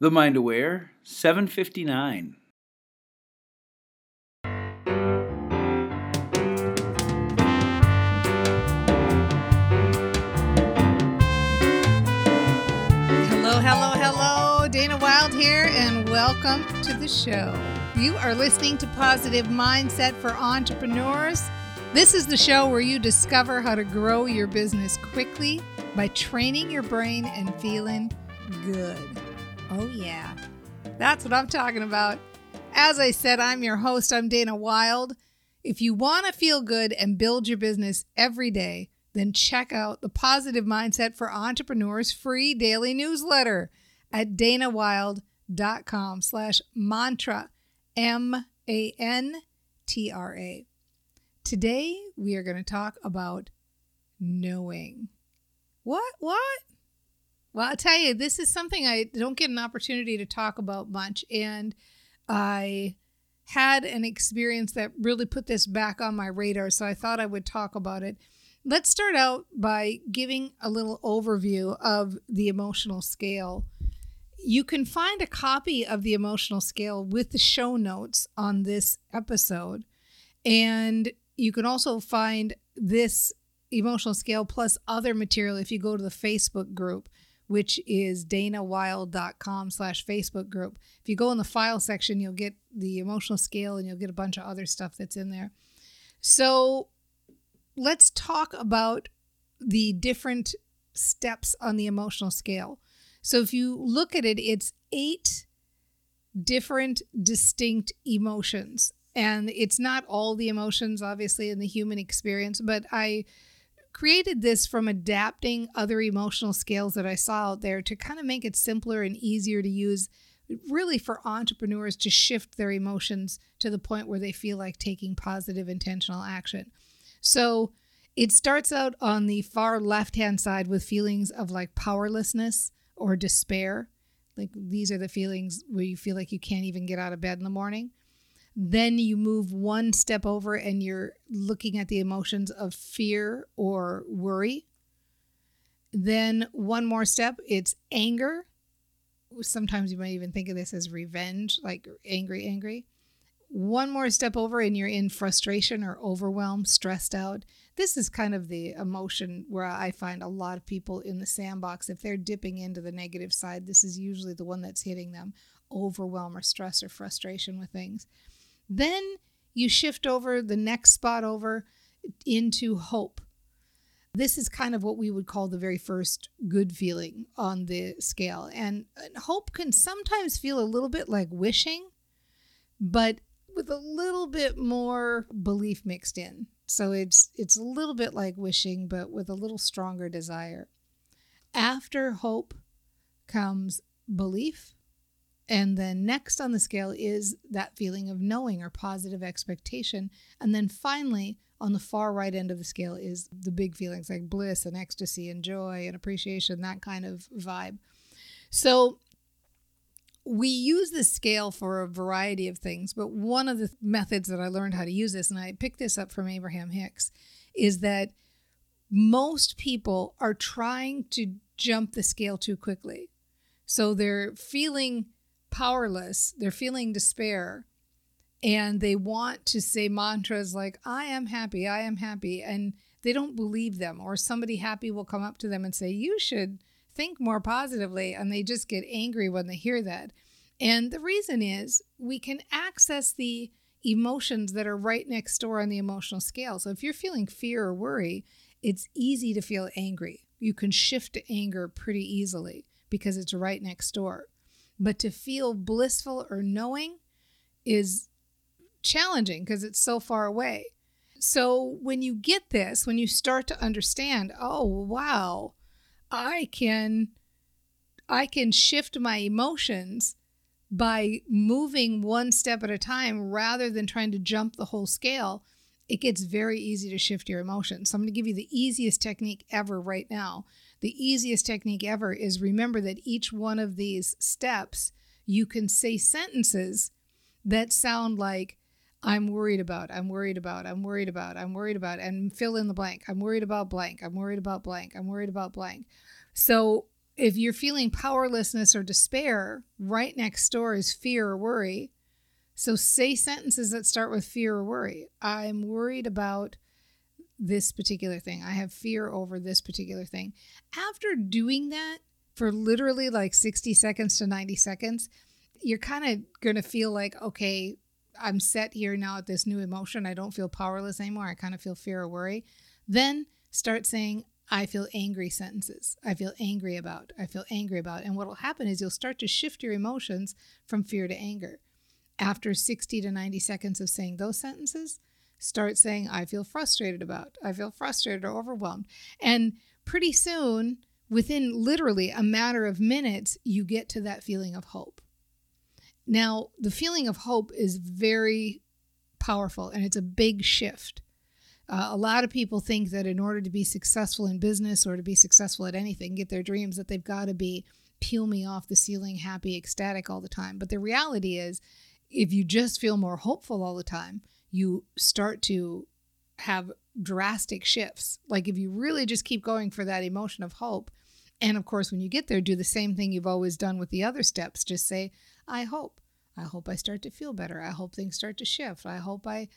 The Mind Aware 759. Hello, hello, hello. Dana Wilde here, and welcome to the show. You are listening to Positive Mindset for Entrepreneurs. This is the show where you discover how to grow your business quickly by training your brain and feeling good. Oh, yeah. That's what I'm talking about. As I said, I'm your host. I'm Dana Wilde. If you want to feel good and build your business every day, then check out the Positive Mindset for Entrepreneurs free daily newsletter at danawilde.com slash mantra, M-A-N-T-R-A. Today, we are going to talk about knowing. What? What? Well, I'll tell you, this is something I don't get an opportunity to talk about much. And I had an experience that really put this back on my radar. So I thought I would talk about it. Let's start out by giving a little overview of the emotional scale. You can find a copy of the emotional scale with the show notes on this episode. And you can also find this emotional scale plus other material if you go to the Facebook group which is danawilde.com slash Facebook group. If you go in the file section, you'll get the emotional scale and you'll get a bunch of other stuff that's in there. So let's talk about the different steps on the emotional scale. So if you look at it, it's eight different distinct emotions. And it's not all the emotions, obviously, in the human experience, but I created this from adapting other emotional scales that I saw out there to kind of make it simpler and easier to use, really for entrepreneurs to shift their emotions to the point where they feel like taking positive intentional action. So it starts out on the far left hand side with feelings of like powerlessness or despair. Like these are the feelings where you feel like you can't even get out of bed in the morning. Then you move one step over and you're looking at the emotions of fear or worry. Then one more step, it's anger. Sometimes you might even think of this as revenge, like angry, angry. One more step over and you're in frustration or overwhelmed, stressed out. This is kind of the emotion where I find a lot of people in the sandbox, if they're dipping into the negative side, this is usually the one that's hitting them overwhelm or stress or frustration with things. Then you shift over the next spot over into hope. This is kind of what we would call the very first good feeling on the scale. And hope can sometimes feel a little bit like wishing, but with a little bit more belief mixed in. So it's it's a little bit like wishing but with a little stronger desire. After hope comes belief and then next on the scale is that feeling of knowing or positive expectation. And then finally, on the far right end of the scale is the big feelings like bliss and ecstasy and joy and appreciation, that kind of vibe. So we use this scale for a variety of things, but one of the methods that I learned how to use this, and I picked this up from Abraham Hicks, is that most people are trying to jump the scale too quickly. So they're feeling powerless, they're feeling despair, and they want to say mantras like, I am happy, I am happy, and they don't believe them. Or somebody happy will come up to them and say, You should think more positively, and they just get angry when they hear that. And the reason is we can access the emotions that are right next door on the emotional scale. So if you're feeling fear or worry, it's easy to feel angry. You can shift to anger pretty easily because it's right next door. But to feel blissful or knowing is challenging because it's so far away. So when you get this, when you start to understand, oh wow, I can I can shift my emotions by moving one step at a time rather than trying to jump the whole scale, it gets very easy to shift your emotions. So I'm going to give you the easiest technique ever right now the easiest technique ever is remember that each one of these steps, you can say sentences that sound like, I'm worried about, I'm worried about, I'm worried about, I'm worried about, and fill in the blank. I'm worried about blank, I'm worried about blank, I'm worried about blank. So if you're feeling powerlessness or despair, right next door is fear or worry. So say sentences that start with fear or worry. I'm worried about this particular thing. I have fear over this particular thing. After doing that for literally like 60 seconds to 90 seconds, you're kind of going to feel like, okay, I'm set here now at this new emotion. I don't feel powerless anymore. I kind of feel fear or worry. Then start saying, I feel angry sentences. I feel angry about. I feel angry about. And what will happen is you'll start to shift your emotions from fear to anger. After 60 to 90 seconds of saying those sentences, start saying, I feel frustrated about. I feel frustrated or overwhelmed. And pretty soon, within literally a matter of minutes, you get to that feeling of hope. Now, the feeling of hope is very powerful and it's a big shift. Uh, a lot of people think that in order to be successful in business or to be successful at anything, get their dreams, that they've got to be peel me off the ceiling, happy, ecstatic all the time. But the reality is, if you just feel more hopeful all the time, you start to have drastic shifts. Like if you really just keep going for that emotion of hope, and of course, when you get there, do the same thing you've always done with the other steps. Just say, I hope. I hope I start to feel better. I hope things start to shift. I hope I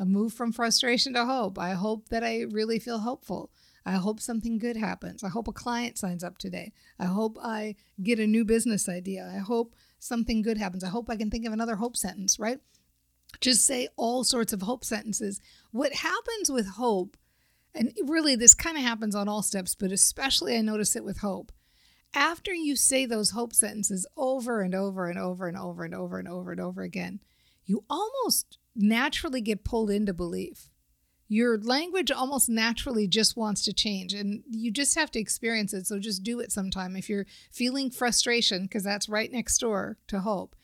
move from frustration to hope. I hope that I really feel hopeful. I hope something good happens. I hope a client signs up today. I hope I get a new business idea. I hope something good happens. I hope I can think of another hope sentence, right? Just say all sorts of hope sentences. What happens with hope, and really this kind of happens on all steps, but especially I notice it with hope. After you say those hope sentences over and over and over and over and over and over and over again, you almost naturally get pulled into belief. Your language almost naturally just wants to change, and you just have to experience it. So just do it sometime. If you're feeling frustration, because that's right next door to hope,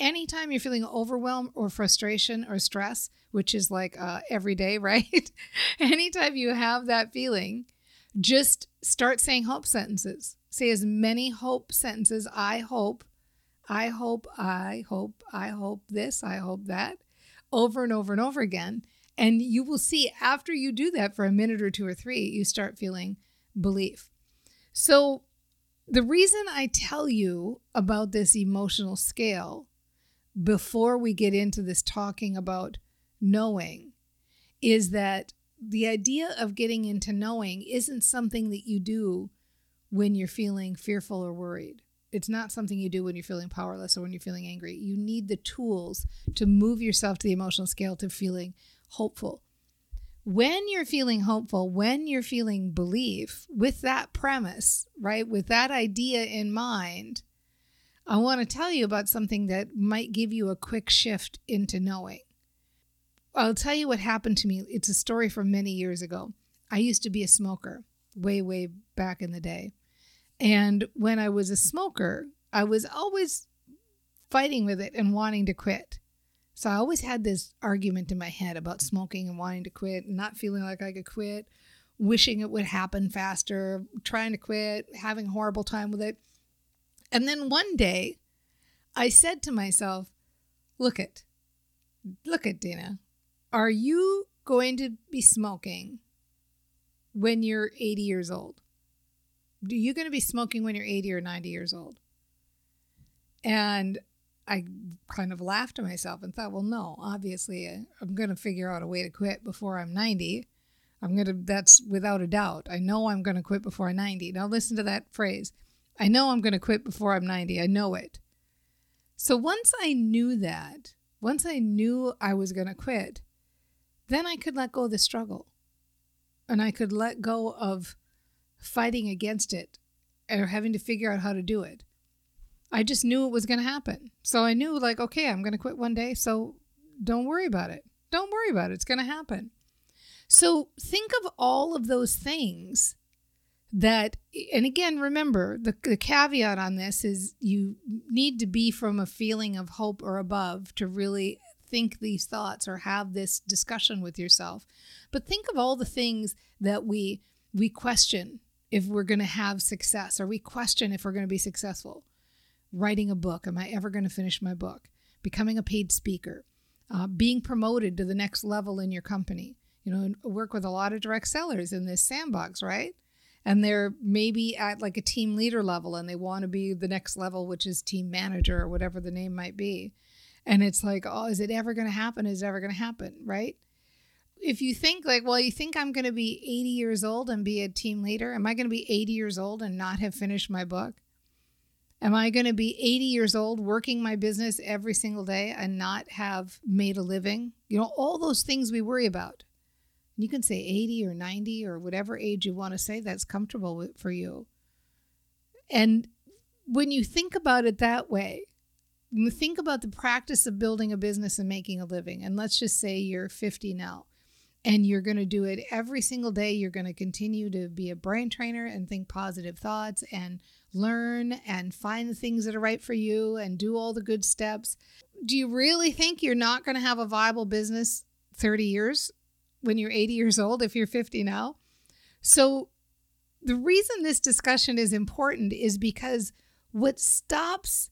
anytime you're feeling overwhelm or frustration or stress, which is like uh, every day, right? anytime you have that feeling, just start saying hope sentences. Say as many hope sentences. I hope, I hope, I hope, I hope this, I hope that, over and over and over again. And you will see after you do that for a minute or two or three, you start feeling belief. So, the reason I tell you about this emotional scale before we get into this talking about knowing is that the idea of getting into knowing isn't something that you do when you're feeling fearful or worried. It's not something you do when you're feeling powerless or when you're feeling angry. You need the tools to move yourself to the emotional scale to feeling hopeful. When you're feeling hopeful, when you're feeling belief, with that premise, right, with that idea in mind, I want to tell you about something that might give you a quick shift into knowing. I'll tell you what happened to me. It's a story from many years ago. I used to be a smoker way, way back in the day. And when I was a smoker, I was always fighting with it and wanting to quit. So I always had this argument in my head about smoking and wanting to quit, not feeling like I could quit, wishing it would happen faster, trying to quit, having a horrible time with it. And then one day I said to myself, look it, look at Dana, are you going to be smoking when you're 80 years old? Are you going to be smoking when you're 80 or 90 years old? And I kind of laughed to myself and thought, well, no, obviously uh, I'm going to figure out a way to quit before I'm 90. I'm going to, that's without a doubt. I know I'm going to quit before I'm 90. Now listen to that phrase. I know I'm going to quit before I'm 90. I know it. So once I knew that, once I knew I was going to quit, then I could let go of the struggle and I could let go of fighting against it or having to figure out how to do it. I just knew it was going to happen. So I knew, like, okay, I'm going to quit one day. So don't worry about it. Don't worry about it. It's going to happen. So think of all of those things that, and again, remember the, the caveat on this is you need to be from a feeling of hope or above to really think these thoughts or have this discussion with yourself. But think of all the things that we we question if we're going to have success or we question if we're going to be successful. Writing a book, am I ever going to finish my book? Becoming a paid speaker, uh, being promoted to the next level in your company. You know, work with a lot of direct sellers in this sandbox, right? And they're maybe at like a team leader level and they want to be the next level, which is team manager or whatever the name might be. And it's like, oh, is it ever going to happen? Is it ever going to happen? Right. If you think like, well, you think I'm going to be 80 years old and be a team leader? Am I going to be 80 years old and not have finished my book? Am I going to be 80 years old working my business every single day and not have made a living? You know, all those things we worry about. You can say 80 or 90 or whatever age you want to say that's comfortable for you. And when you think about it that way, you think about the practice of building a business and making a living. And let's just say you're 50 now and you're going to do it every single day. You're going to continue to be a brain trainer and think positive thoughts and learn and find the things that are right for you and do all the good steps. Do you really think you're not going to have a viable business 30 years when you're 80 years old if you're 50 now? So, the reason this discussion is important is because what stops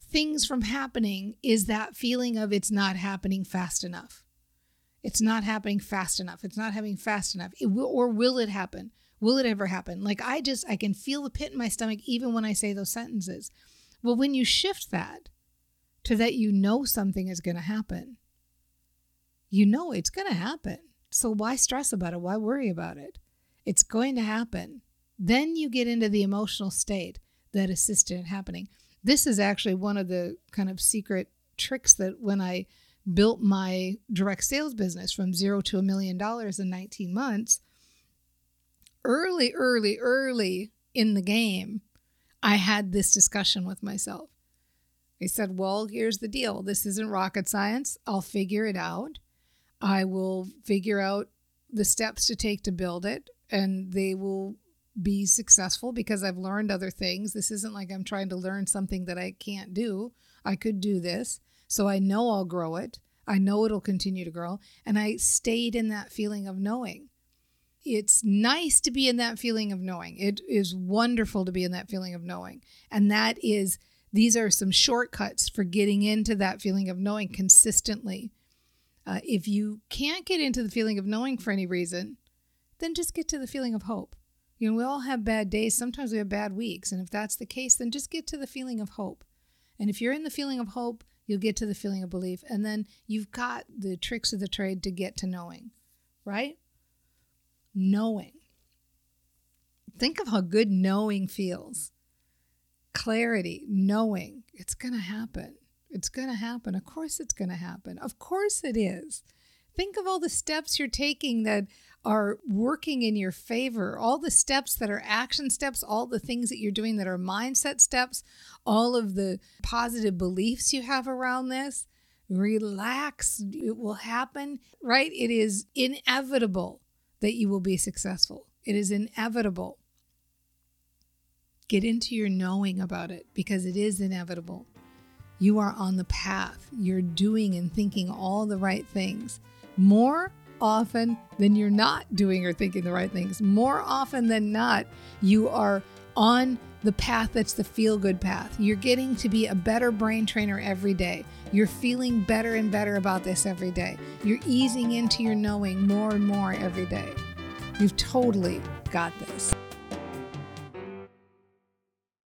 things from happening is that feeling of it's not happening fast enough. It's not happening fast enough. It's not happening fast enough. It will, or will it happen? Will it ever happen? Like I just, I can feel the pit in my stomach even when I say those sentences. Well, when you shift that to that you know something is going to happen, you know it's going to happen. So why stress about it? Why worry about it? It's going to happen. Then you get into the emotional state that assists in happening. This is actually one of the kind of secret tricks that when I built my direct sales business from zero to a million dollars in 19 months, early, early, early in the game, I had this discussion with myself. I said, Well, here's the deal. This isn't rocket science. I'll figure it out. I will figure out the steps to take to build it, and they will be successful because I've learned other things. This isn't like I'm trying to learn something that I can't do. I could do this. So I know I'll grow it. I know it'll continue to grow. And I stayed in that feeling of knowing it's nice to be in that feeling of knowing. It is wonderful to be in that feeling of knowing. And that is, these are some shortcuts for getting into that feeling of knowing consistently. Uh, if you can't get into the feeling of knowing for any reason, then just get to the feeling of hope. You know, we all have bad days. Sometimes we have bad weeks. And if that's the case, then just get to the feeling of hope. And if you're in the feeling of hope, you'll get to the feeling of belief. And then you've got the tricks of the trade to get to knowing, right? knowing. Think of how good knowing feels. Clarity, knowing it's going to happen. It's going to happen. Of course, it's going to happen. Of course, it is. Think of all the steps you're taking that are working in your favor, all the steps that are action steps, all the things that you're doing that are mindset steps, all of the positive beliefs you have around this. Relax. It will happen, right? It is inevitable that you will be successful. It is inevitable. Get into your knowing about it because it is inevitable. You are on the path. You're doing and thinking all the right things more often than you're not doing or thinking the right things. More often than not, you are on the path that's the feel good path. You're getting to be a better brain trainer every day. You're feeling better and better about this every day. You're easing into your knowing more and more every day. You've totally got this.